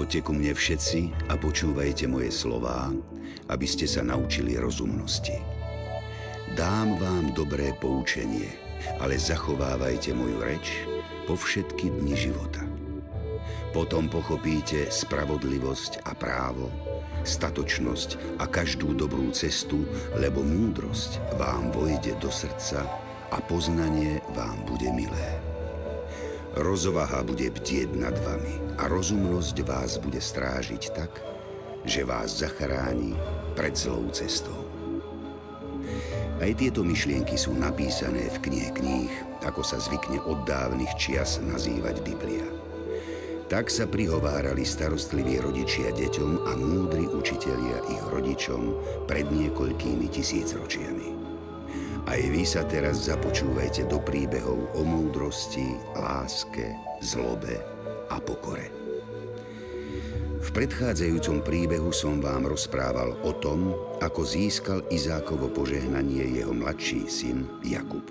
Poďte ku mne všetci a počúvajte moje slová, aby ste sa naučili rozumnosti. Dám vám dobré poučenie, ale zachovávajte moju reč po všetky dni života. Potom pochopíte spravodlivosť a právo, statočnosť a každú dobrú cestu, lebo múdrosť vám vojde do srdca a poznanie vám bude milé. Rozovaha bude bdieť nad vami a rozumnosť vás bude strážiť tak, že vás zachráni pred zlou cestou. Aj tieto myšlienky sú napísané v knihe kníh, ako sa zvykne od dávnych čias nazývať Biblia. Tak sa prihovárali starostliví rodičia deťom a múdri učitelia ich rodičom pred niekoľkými tisícročiami. Aj vy sa teraz započúvajte do príbehov o múdrosti, láske, zlobe a pokore. V predchádzajúcom príbehu som vám rozprával o tom, ako získal Izákovo požehnanie jeho mladší syn Jakub.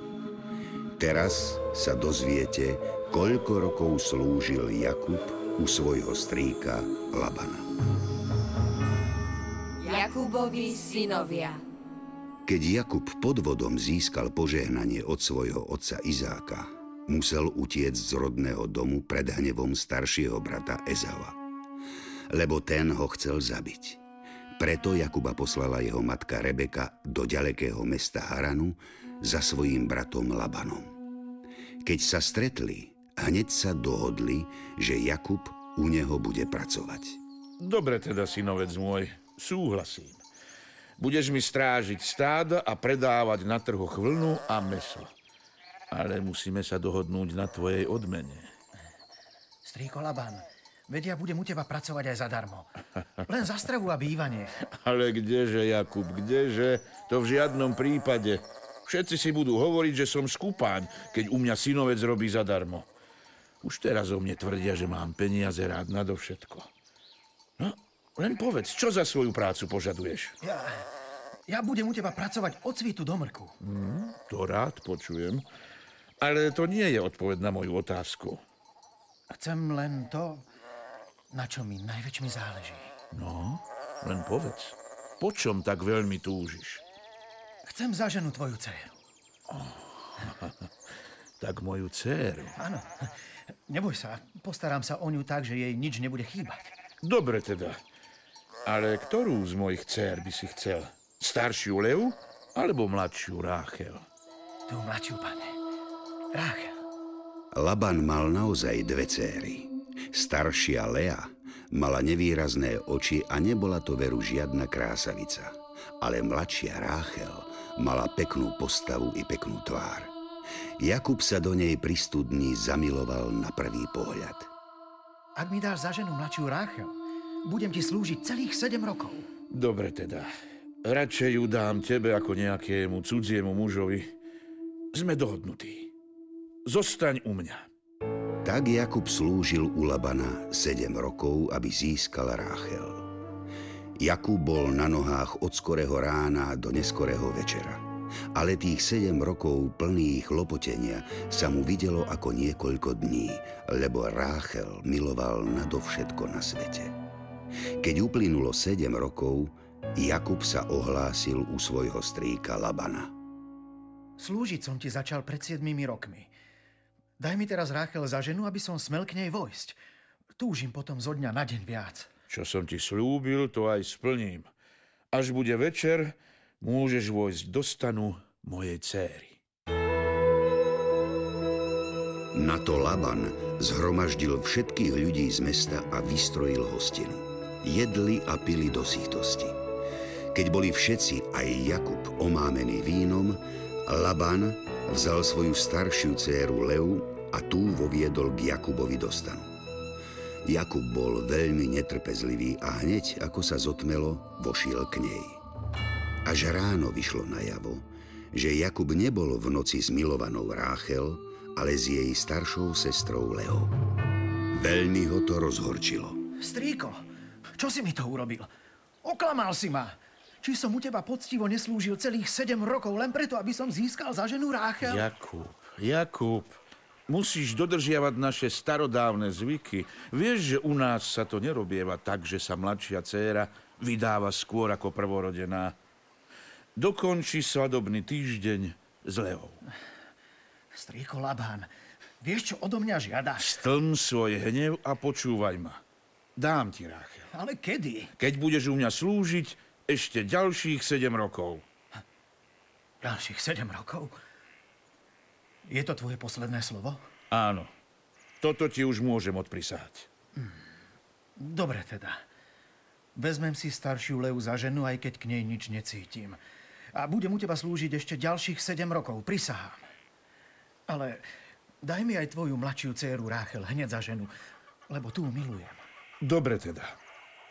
Teraz sa dozviete, koľko rokov slúžil Jakub u svojho strýka Labana. Jakubovi synovia Keď Jakub podvodom získal požehnanie od svojho otca Izáka, musel utiec z rodného domu pred hnevom staršieho brata Ezava. Lebo ten ho chcel zabiť. Preto Jakuba poslala jeho matka Rebeka do ďalekého mesta Haranu za svojím bratom Labanom. Keď sa stretli, hneď sa dohodli, že Jakub u neho bude pracovať. Dobre teda, synovec môj, súhlasím. Budeš mi strážiť stáda a predávať na trhoch vlnu a meso. Ale musíme sa dohodnúť na tvojej odmene. Strýko Laban, vedia, budem u teba pracovať aj zadarmo. Len za stravu a bývanie. Ale kdeže, Jakub, kdeže? To v žiadnom prípade. Všetci si budú hovoriť, že som skupáň, keď u mňa synovec robí zadarmo. Už teraz o mne tvrdia, že mám peniaze rád nadovšetko. No, len povedz, čo za svoju prácu požaduješ? Ja, ja budem u teba pracovať od svitu do mrku. Hmm, to rád počujem. Ale to nie je odpoveď na moju otázku. Chcem len to, na čo mi najväčšmi záleží. No, len povedz. Po čom tak veľmi túžiš? Chcem za ženu tvoju dceru. Oh, tak moju dceru. Áno. Neboj sa, postaram sa o ňu tak, že jej nič nebude chýbať. Dobre teda. Ale ktorú z mojich dcer by si chcel? Staršiu Leu alebo mladšiu Ráchel? Tú mladšiu, pane. Ráchel. Laban mal naozaj dve céry. Staršia Lea mala nevýrazné oči a nebola to veru žiadna krásavica. Ale mladšia Ráchel mala peknú postavu i peknú tvár. Jakub sa do nej pri studni zamiloval na prvý pohľad. Ak mi dáš za ženu mladšiu Ráchel, budem ti slúžiť celých sedem rokov. Dobre teda. Radšej ju dám tebe ako nejakému cudziemu mužovi. Sme dohodnutí. Zostaň u mňa. Tak Jakub slúžil u Labana sedem rokov, aby získal Ráchel. Jakub bol na nohách od skorého rána do neskorého večera ale tých sedem rokov plných lopotenia sa mu videlo ako niekoľko dní, lebo Ráchel miloval nadovšetko na svete. Keď uplynulo sedem rokov, Jakub sa ohlásil u svojho strýka Labana. Slúžiť som ti začal pred siedmými rokmi. Daj mi teraz Ráchel za ženu, aby som smel k nej vojsť. Túžim potom zo dňa na deň viac. Čo som ti slúbil, to aj splním. Až bude večer, môžeš vojsť do stanu mojej céry. Na to Laban zhromaždil všetkých ľudí z mesta a vystrojil hostinu. Jedli a pili do sítosti. Keď boli všetci, aj Jakub, omámený vínom, Laban vzal svoju staršiu dceru Leu a tú voviedol k Jakubovi do stanu. Jakub bol veľmi netrpezlivý a hneď, ako sa zotmelo, vošiel k nej. Až ráno vyšlo najavo, že Jakub nebol v noci s milovanou Ráchel, ale s jej staršou sestrou Leo. Veľmi ho to rozhorčilo. Strýko, čo si mi to urobil? Oklamal si ma. Či som u teba poctivo neslúžil celých sedem rokov len preto, aby som získal za ženu Ráchel? Jakub, Jakub, musíš dodržiavať naše starodávne zvyky. Vieš, že u nás sa to nerobieva tak, že sa mladšia dcéra vydáva skôr ako prvorodená. Dokončí svadobný týždeň s Leou. Strýko Labán, vieš, čo odo mňa žiada? Stlm svoj hnev a počúvaj ma. Dám ti, Ráchel. Ale kedy? Keď budeš u mňa slúžiť ešte ďalších sedem rokov. Ďalších sedem rokov? Je to tvoje posledné slovo? Áno. Toto ti už môžem odprisať. Dobre teda. Vezmem si staršiu Leu za ženu, aj keď k nej nič necítim. A budem u teba slúžiť ešte ďalších sedem rokov, prisahám. Ale daj mi aj tvoju mladšiu dceru Ráchel hneď za ženu, lebo tú milujem. Dobre teda.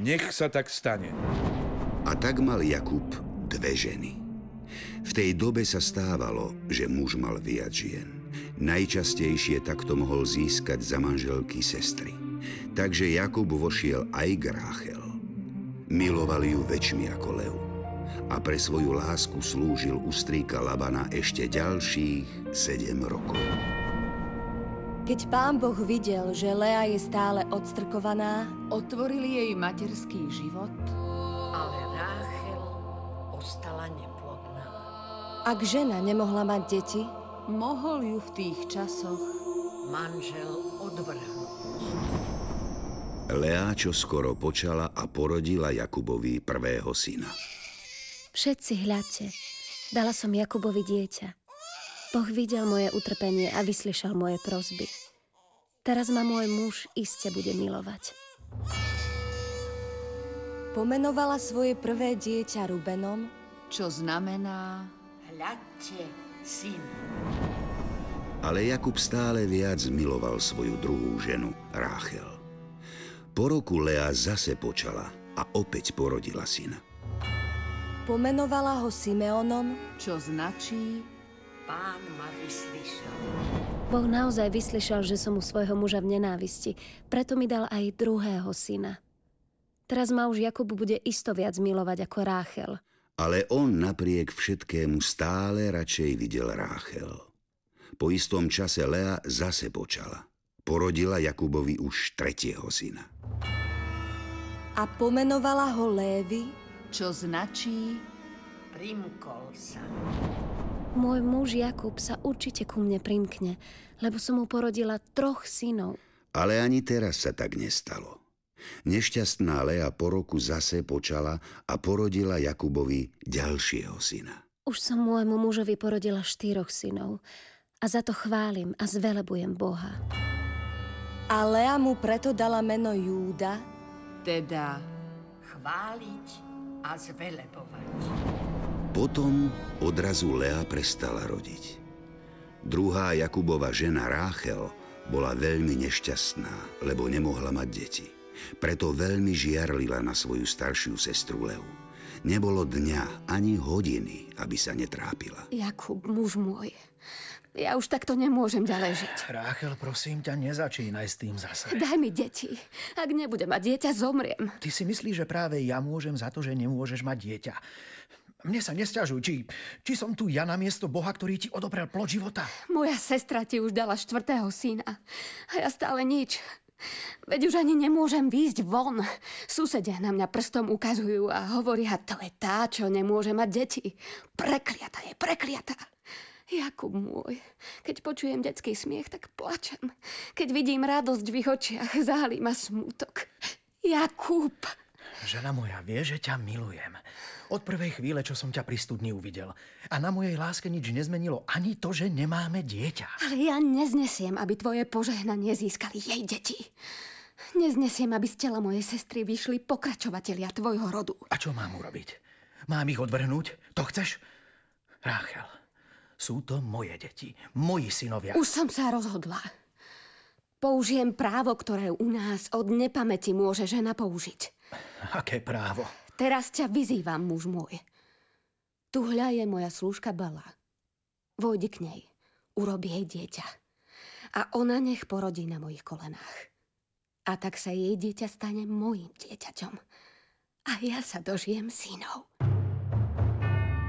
Nech sa tak stane. A tak mal Jakub dve ženy. V tej dobe sa stávalo, že muž mal viac žien. Najčastejšie takto mohol získať za manželky sestry. Takže Jakub vošiel aj k Ráchel. Miloval ju väčšmi ako Leu. A pre svoju lásku slúžil u strýka Labana ešte ďalších sedem rokov. Keď pán Boh videl, že Lea je stále odstrkovaná, Otvoril jej materský život. Ale Ráchel ostala neplodná. ak žena nemohla mať deti, Mohol ju v tých časoch Manžel odvrhnul. Lea čo skoro počala a porodila Jakubovi prvého syna. Všetci hľadte, dala som Jakubovi dieťa. Boh videl moje utrpenie a vyslyšal moje prosby. Teraz ma môj muž iste bude milovať. pomenovala svoje prvé dieťa Rubenom, čo znamená Hľadte, syn. Ale Jakub stále viac miloval svoju druhú ženu, Ráchel. Po roku Lea zase počala a opäť porodila syna. pomenovala ho Simeonom, čo značí Pán ma vyslyšal. Boh naozaj vyslyšal, že som u svojho muža v nenávisti, preto mi dal aj druhého syna. Teraz ma už Jakub bude isto viac milovať ako Ráchel. Ale on napriek všetkému stále radšej videl Ráchel. Po istom čase Lea zase počala. Porodila Jakubovi už tretieho syna. a pomenovala ho Lévy, čo značí Primkol sa. Môj muž Jakub sa určite ku mne primkne, lebo som mu porodila troch synov. Ale ani teraz sa tak nestalo. Nešťastná Lea po roku zase počala a porodila Jakubovi ďalšieho syna. Už som môjmu mužovi porodila štyroch synov a za to chválim a zvelebujem Boha. a Lea mu preto dala meno Júda, teda Chváliť a zvelebovať. Potom odrazu Lea prestala rodiť. Druhá Jakubova žena Ráchel bola veľmi nešťastná, lebo nemohla mať deti. Preto veľmi žiarlila na svoju staršiu sestru Leu. Nebolo dňa ani hodiny, aby sa netrápila. Jakub, muž môj, ja už takto nemôžem ďalej žiť. Ráchel, prosím ťa, nezačínaj s tým zase. Daj mi deti. Ak nebudem mať dieťa, zomriem. Ty si myslíš, že práve ja môžem za to, že nemôžeš mať dieťa. Mne sa nesťažuj, či, či som tu ja na miesto Boha, ktorý ti odoprel plod života. Moja sestra ti už dala štvrtého syna. A ja stále nič. Veď už ani nemôžem výjsť von. Susedia na mňa prstom ukazujú a hovoria, to je tá, čo nemôže mať deti. Prekliata je, prekliata. Jakub môj, keď počujem detský smiech, tak plačem. Keď vidím radosť v ich očiach, záli ma smútok. Jakub! Žena moja, vie, že ťa milujem. Od prvej chvíle, čo som ťa pri studni uvidel. A na mojej láske nič nezmenilo ani to, že nemáme dieťa. Ale ja neznesiem, aby tvoje požehnanie získali jej deti. Neznesiem, aby z tela mojej sestry vyšli pokračovatelia tvojho rodu. A čo mám urobiť? Mám ich odvrhnúť? To chceš? Ráchel, sú to moje deti, moji synovia. Už som sa rozhodla. Použijem právo, ktoré u nás od nepamäti môže žena použiť. Aké právo? Teraz ťa vyzývam, muž môj. Tuhľa je moja slúžka Bela. Vojdi k nej, urob jej dieťa. A ona nech porodí na mojich kolenách. A tak sa jej dieťa stane mojim dieťaťom. A ja sa dožijem synov.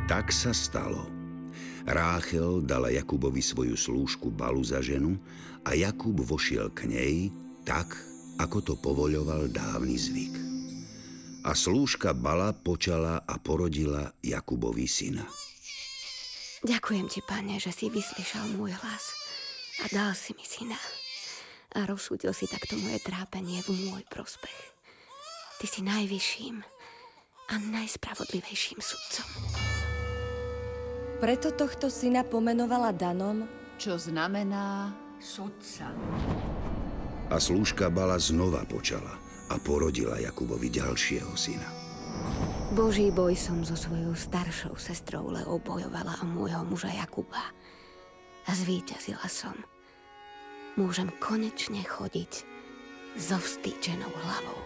Tak sa stalo. Ráchel dala Jakubovi svoju slúžku Balu za ženu a Jakub vošiel k nej tak, ako to povoľoval dávny zvyk. A slúžka Bala počala a porodila Jakubovi syna. Ďakujem ti, pane, že si vyslyšal môj hlas a dal si mi syna. A rozsúdil si takto moje trápenie v môj prospech. Ty si najvyšším a najspravodlivejším sudcom. Preto tohto syna pomenovala Danom, čo znamená Sudca. A slúžka Bala znova počala a porodila Jakubovi ďalšieho syna. Boží boj som so svojou staršou sestrou Leou bojovala o môjho muža Jakuba. A zvíťazila som. Môžem konečne chodiť so vstýčenou hlavou.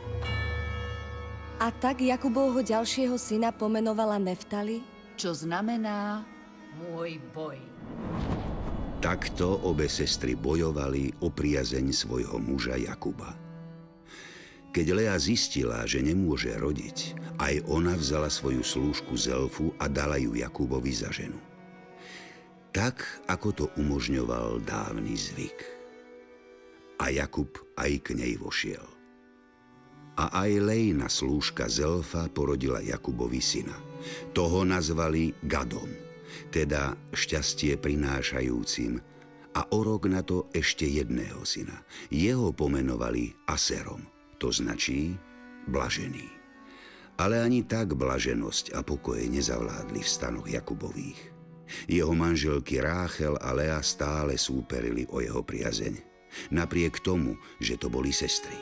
a tak Jakubovho ďalšieho syna pomenovala Neftali, čo znamená Môj boj. Takto obe sestry bojovali o priazeň svojho muža Jakuba. Keď Lea zistila, že nemôže rodiť, aj ona vzala svoju slúžku Zelfu a dala ju Jakubovi za ženu. Tak, ako to umožňoval dávny zvyk. A Jakub aj k nej vošiel. A aj Lejna slúžka Zelfa porodila Jakubovi syna. Toho nazvali Gadom, teda šťastie prinášajúcim, a o rok na to ešte jedného syna. Jeho pomenovali Aserom, to značí blažený. Ale ani tak blaženosť a pokoje nezavládli v stanoch Jakubových. Jeho manželky Ráchel a Lea stále súperili o jeho priazeň, napriek tomu, že to boli sestry.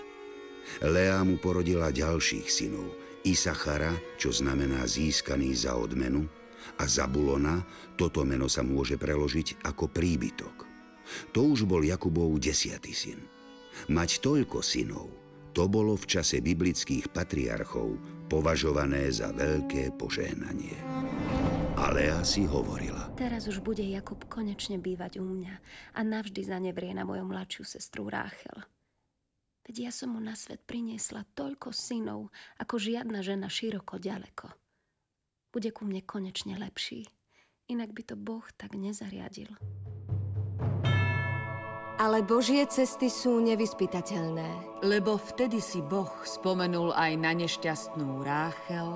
Lea mu porodila ďalších synov, Isachara, čo znamená získaný za odmenu, a Zabulona, toto meno sa môže preložiť ako príbytok. To už bol Jakubov desiatý syn. Mať toľko synov, to bolo v čase biblických patriarchov považované za veľké požehnanie. A Lea si hovorila. Teraz už bude Jakub konečne bývať u mňa a navždy zanevrie na moju mladšiu sestru Ráchel. Veď ja som mu na svet priniesla toľko synov, ako žiadna žena široko ďaleko. Bude ku mne konečne lepší, inak by to Boh tak nezariadil. ale Božie cesty sú nevyspytateľné. Lebo vtedy si Boh spomenul aj na nešťastnú Ráchel.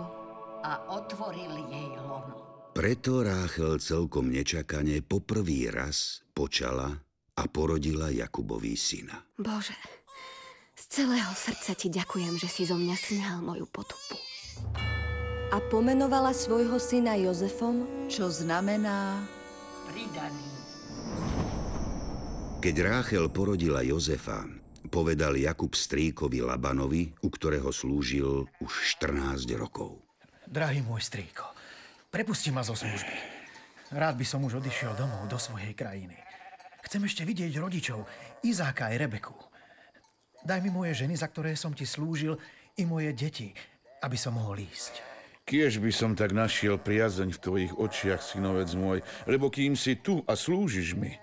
A otvoril jej lono. Preto Ráchel celkom nečakane poprvý raz počala a porodila Jakubovi syna. Bože, z celého srdca ti ďakujem, že si zo mňa sňal moju potupu. A pomenovala svojho syna Jozefom, čo znamená Pridaný. Keď Ráchel porodila Jozefa, povedal Jakub strýkovi Labanovi, u ktorého slúžil už 14 rokov. Drahý môj strýko, prepusti ma zo služby. Rád by som už odišiel domov do svojej krajiny. Chcem ešte vidieť rodičov, Izáka aj Rebeku. Daj mi moje ženy, za ktoré som ti slúžil, i moje deti, aby som mohol ísť. Kiež by som tak našiel priazeň v tvojich očiach, synovec môj, lebo kým si tu a slúžiš mi,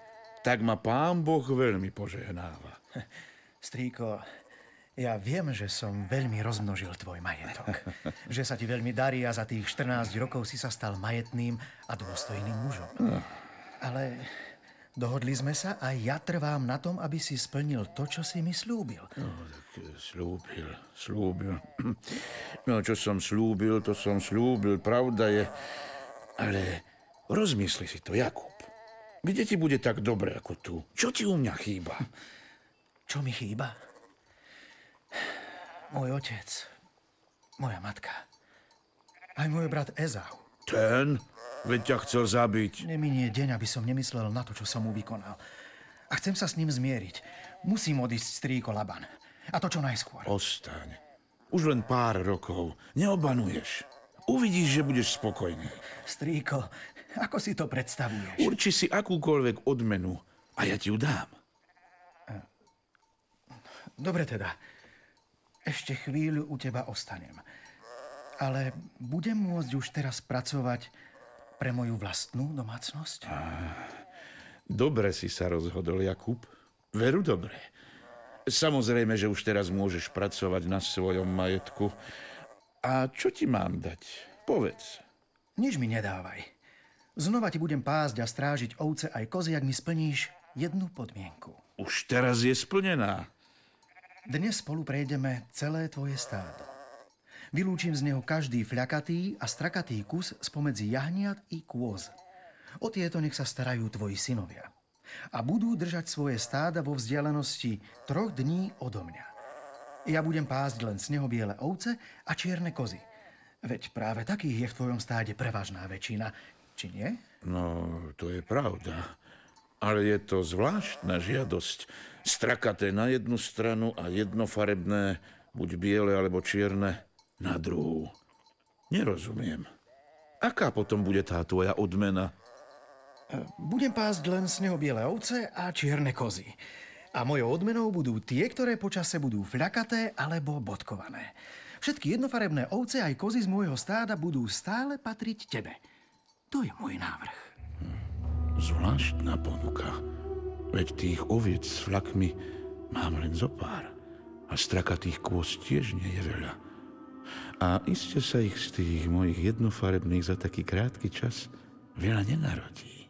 tak ma pán Boh veľmi požehnáva. Strýko, ja viem, že som veľmi rozmnožil tvoj majetok. že sa ti veľmi darí a za tých 14 rokov si sa stal majetným a dôstojným mužom. Ale dohodli sme sa a ja trvám na tom, aby si splnil to, čo si mi slúbil. No, tak slúbil, slúbil. No, čo som slúbil, to som slúbil, pravda je. Ale rozmysli si to, Jakub. Kde ti bude tak dobre ako tu? Čo ti u mňa chýba? Čo mi chýba? Môj otec, moja matka, aj môj brat Ezau. Ten? Veď ťa chcel zabiť. Neminie deň, aby som nemyslel na to, čo som mu vykonal. A chcem sa s ním zmieriť. Musím odísť strýko Laban. A to čo najskôr. Ostaň. Už len pár rokov. Neobanuješ. Uvidíš, že budeš spokojný. Strýko, ako si to predstavuješ? Urči si akúkoľvek odmenu a ja ti ju dám. Dobre teda. Ešte chvíľu u teba ostanem. Ale budem môcť už teraz pracovať pre moju vlastnú domácnosť? Dobre si sa rozhodol, Jakub. Veru dobre. Samozrejme, že už teraz môžeš pracovať na svojom majetku. A čo ti mám dať? Povedz. Nič mi nedávaj. Znova ti budem pásť a strážiť ovce aj kozy, ak mi splníš jednu podmienku. Už teraz je splnená. Dnes spolu prejdeme celé tvoje stádo. Vylúčim z neho každý fľakatý a strakatý kus spomedzi jahniat i kôz. O tieto nech sa starajú tvoji synovia. A budú držať svoje stáda vo vzdialenosti troch dní odo mňa. Ja budem pásť len snehobiele ovce a čierne kozy. Veď práve takých je v tvojom stáde prevažná väčšina, či nie? No, to je pravda. Ale je to zvláštna žiadosť. Strakaté na jednu stranu a jednofarebné, buď biele alebo čierne, na druhú. Nerozumiem. Aká potom bude tá tvoja odmena? Budem pásť len snehobiele ovce a čierne kozy. A mojou odmenou budú tie, ktoré počase budú fľakaté alebo bodkované. Všetky jednofarebné ovce aj kozy z môjho stáda budú stále patriť tebe. To je môj návrh. Zvláštna ponuka. Veď tých oviec s flakmi mám len zo pár. A strakatých kôz tiež nie je veľa. A iste sa ich z tých mojich jednofarebných za taký krátky čas veľa nenarodí.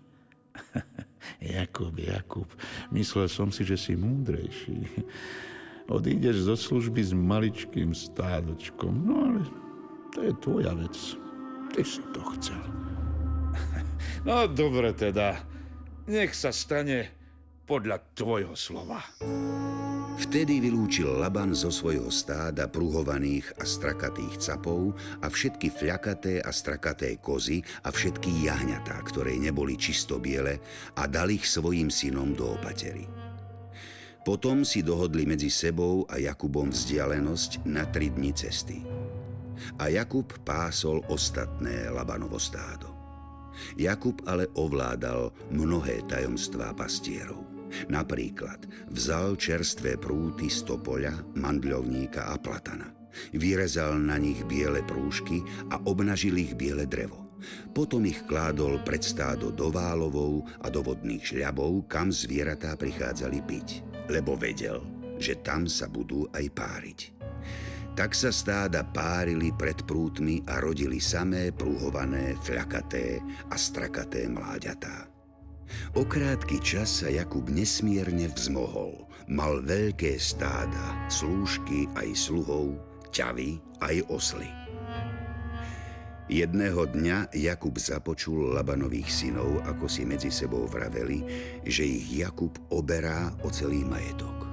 Jakub, Jakub, myslel som si, že si múdrejší. Odídeš zo služby s maličkým stádočkom. No ale to je tvoja vec. Ty si to chcel. No dobre teda. Nech sa stane podľa tvojho slova. Vtedy vylúčil Laban zo svojho stáda pruhovaných a strakatých capov a všetky fľakaté a strakaté kozy a všetky jahňatá, ktoré neboli čisto biele a dal ich svojim synom do opatery. Potom si dohodli medzi sebou a Jakubom vzdialenosť na tri dni cesty. A Jakub pásol ostatné Labanovo stádo. Jakub ale ovládal mnohé tajomstvá pastierov. Napríklad vzal čerstvé prúty z topoľa, mandľovníka a platana. Vyrezal na nich biele prúžky a obnažil ich biele drevo. Potom ich kládol pred stádo do válovou a do vodných šľabov, kam zvieratá prichádzali piť, lebo vedel, že tam sa budú aj páriť. Tak sa stáda párili pred prútmi a rodili samé prúhované, fľakaté a strakaté mláďatá. O krátky čas sa Jakub nesmierne vzmohol. Mal veľké stáda, slúžky aj sluhov, ťavy aj osly. Jedného dňa Jakub započul Labanových synov, ako si medzi sebou vraveli, že ich Jakub oberá o celý majetok.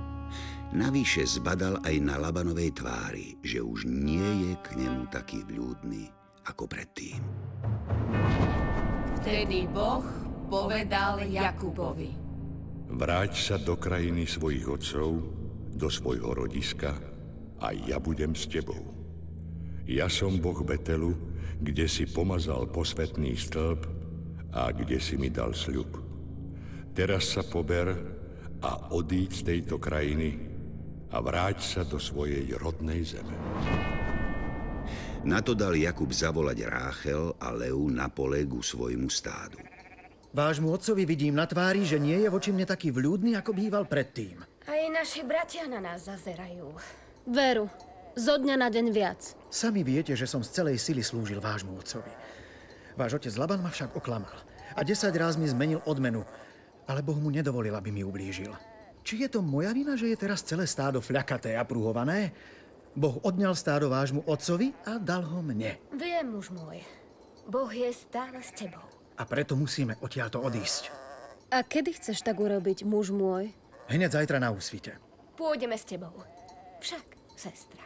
Navyše zbadal aj na Labanovej tvári, že už nie je k nemu taký vľúdny ako predtým. Vtedy Boh povedal Jakubovi. Vráť sa do krajiny svojich otcov, do svojho rodiska a ja budem s tebou. Ja som Boh Betelu, kde si pomazal posvetný stĺp a kde si mi dal sľub. Teraz sa pober a odíď z tejto krajiny a vráť sa do svojej rodnej zeme. Na to dal Jakub zavolať Ráchel a Leu na pole ku svojmu stádu. Vášmu otcovi vidím na tvári, že nie je voči mne taký vľúdny, ako býval predtým. Aj naši bratia na nás zazerajú. Veru, zo dňa na deň viac. Sami viete, že som z celej sily slúžil vášmu otcovi. Váš otec Laban ma však oklamal. A desať raz mi zmenil odmenu, ale Boh mu nedovolil, aby mi ublížil. Či je to moja vina, že je teraz celé stádo fľakaté a pruhované? Boh odňal stádo vášmu otcovi a dal ho mne. Viem, muž môj. Boh je stále s tebou. A preto musíme odtiaľto odísť. A kedy chceš tak urobiť, muž môj? Hneď zajtra na úsvite. Pôjdeme s tebou. Však, sestra.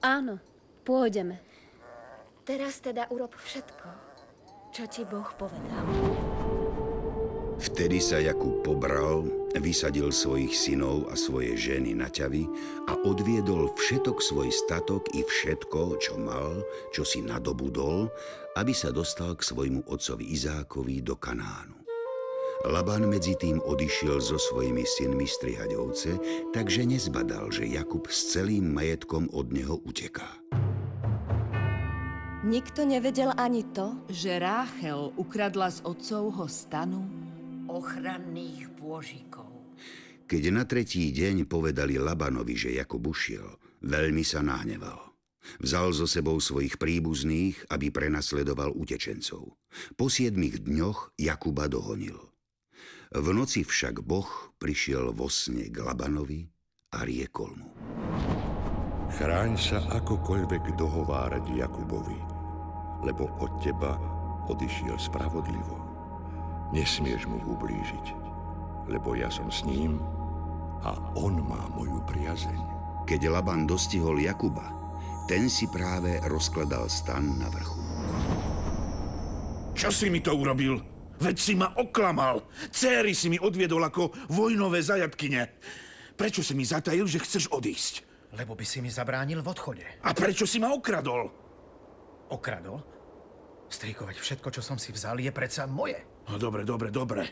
Áno, pôjdeme. Teraz teda urob všetko, čo ti Boh povedal. Vtedy sa Jakub pobral, vysadil svojich synov a svoje ženy na ťavy a odviedol všetok svoj statok i všetko, čo mal, čo si nadobudol, aby sa dostal k svojmu otcovi Izákovi do Kanánu. Laban medzi tým odišiel so svojimi synmi strihať ovce, takže nezbadal, že Jakub s celým majetkom od neho uteká. Nikto nevedel ani to, Že Ráchel ukradla z otcovho stanu ochranných pôžikov. Keď na tretí deň povedali Labanovi, že Jakub ušiel, veľmi sa nahneval. Vzal so sebou svojich príbuzných, aby prenasledoval utečencov. Po siedmých dňoch Jakuba dohonil. V noci však Boh prišiel vo sne k Labanovi a riekol mu. Chráň sa akokoľvek dohovárať Jakubovi, lebo od teba odišiel spravodlivo. Nesmieš mu ublížiť, lebo ja som s ním a on má moju priazeň. Keď Laban dostihol Jakuba, ten si práve rozkladal stan na vrchu. Čo si mi to urobil? Veď si ma oklamal. Céry si mi odviedol ako vojnové zajatkyne. Prečo si mi zatajil, že chceš odísť? Lebo by si mi zabránil v odchode. A prečo si ma okradol? Okradol? Strikovať všetko, čo som si vzal, je predsa moje. No dobre, dobre, dobre.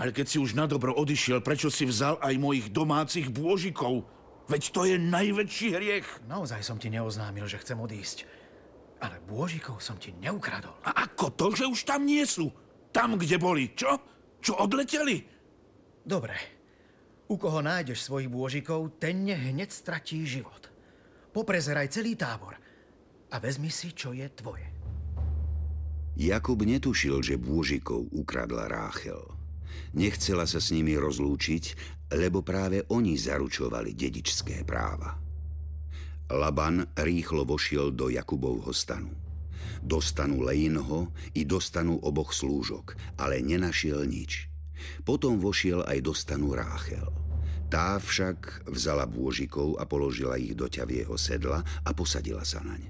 Ale keď si už na dobro odišiel, prečo si vzal aj mojich domácich bôžikov? Veď to je najväčší hriech. Naozaj som ti neoznámil, že chcem odísť. Ale bôžikov som ti neukradol. A ako to, že už tam nie sú? Tam, kde boli, čo? Čo odleteli? Dobre. U koho nájdeš svojich bôžikov, ten hneď stratí život. Poprezeraj celý tábor a vezmi si, čo je tvoje. Jakub netušil, že bôžikov ukradla Ráchel. Nechcela sa s nimi rozlúčiť, lebo práve oni zaručovali dedičské práva. Laban rýchlo vošiel do Jakubovho stanu. Do stanu Lejinho i do stanu oboch slúžok, ale nenašiel nič. Potom vošiel aj do stanu Ráchel. Tá však vzala bôžikov a položila ich do ťavieho sedla a posadila sa naň.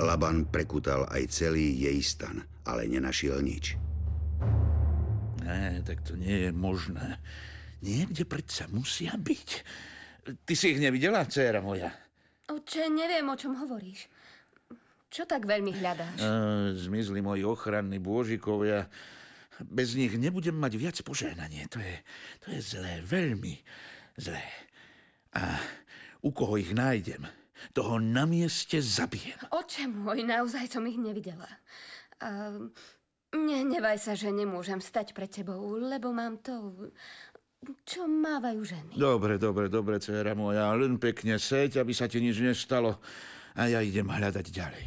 Laban prekutal aj celý jej stan, ale nenašiel nič. Ne, tak to nie je možné. Niekde predsa musia byť. Ty si ich nevidela, dcéra moja? Oče, neviem, o čom hovoríš. Čo tak veľmi hľadáš? E, zmizli moji ochranní bôžikovia. Bez nich nebudem mať viac požehnanie. To je, to je zlé, veľmi zlé. A u koho ich nájdem, toho na mieste zabijem. Oče môj, naozaj som ich nevidela. A nehnevaj sa, že nemôžem stať pred tebou, lebo mám to, čo mávajú ženy. Dobre, dobre, dobre, dcera moja, len pekne seď, aby sa ti nič nestalo. A ja idem hľadať ďalej.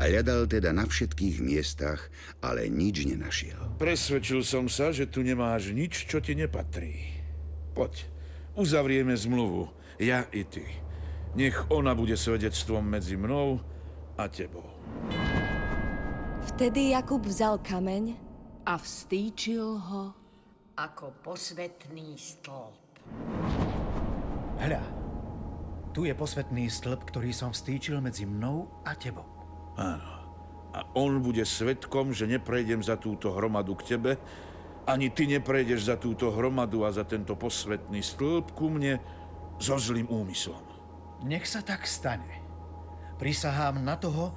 A hľadal teda na všetkých miestach, ale nič nenašiel. Presvedčil som sa, že tu nemáš nič, čo ti nepatrí. Poď, uzavrieme zmluvu, ja i ty. Nech ona bude svedectvom medzi mnou a tebou. Vtedy Jakub vzal kameň A vstýčil ho ako posvetný stĺp. Hľa, tu je posvetný stĺp, ktorý som vstýčil medzi mnou a tebou. Áno. A on bude svetkom, že neprejdem za túto hromadu k tebe, ani ty neprejdeš za túto hromadu a za tento posvetný stĺp ku mne so zlým úmyslom. Nech sa tak stane. Prisahám na toho,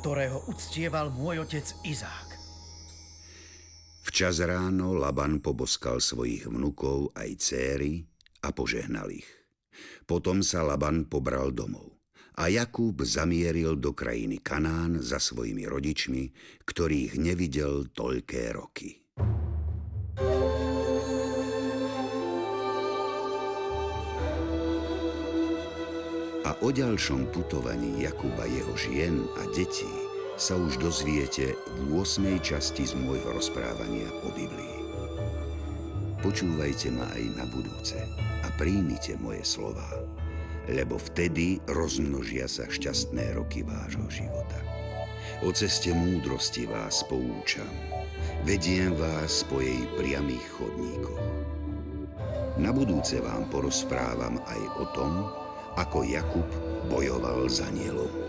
ktorého uctieval môj otec Izák. Včas ráno Laban poboskal svojich vnukov aj céry a požehnal ich. Potom sa Laban pobral domov. A Jakub zamieril do krajiny Kanán za svojimi rodičmi, ktorých nevidel toľké roky. A o ďalšom putovaní Jakuba, jeho žien a detí sa už dozviete v 8. časti z môjho rozprávania o Biblii. Počúvajte ma aj na budúce a príjmite moje slová, lebo vtedy rozmnožia sa šťastné roky vášho života. O ceste múdrosti vás poučam, vediem vás po jej priamých chodníkoch. Na budúce vám porozprávam aj o tom, ako Jakub bojoval za nielom.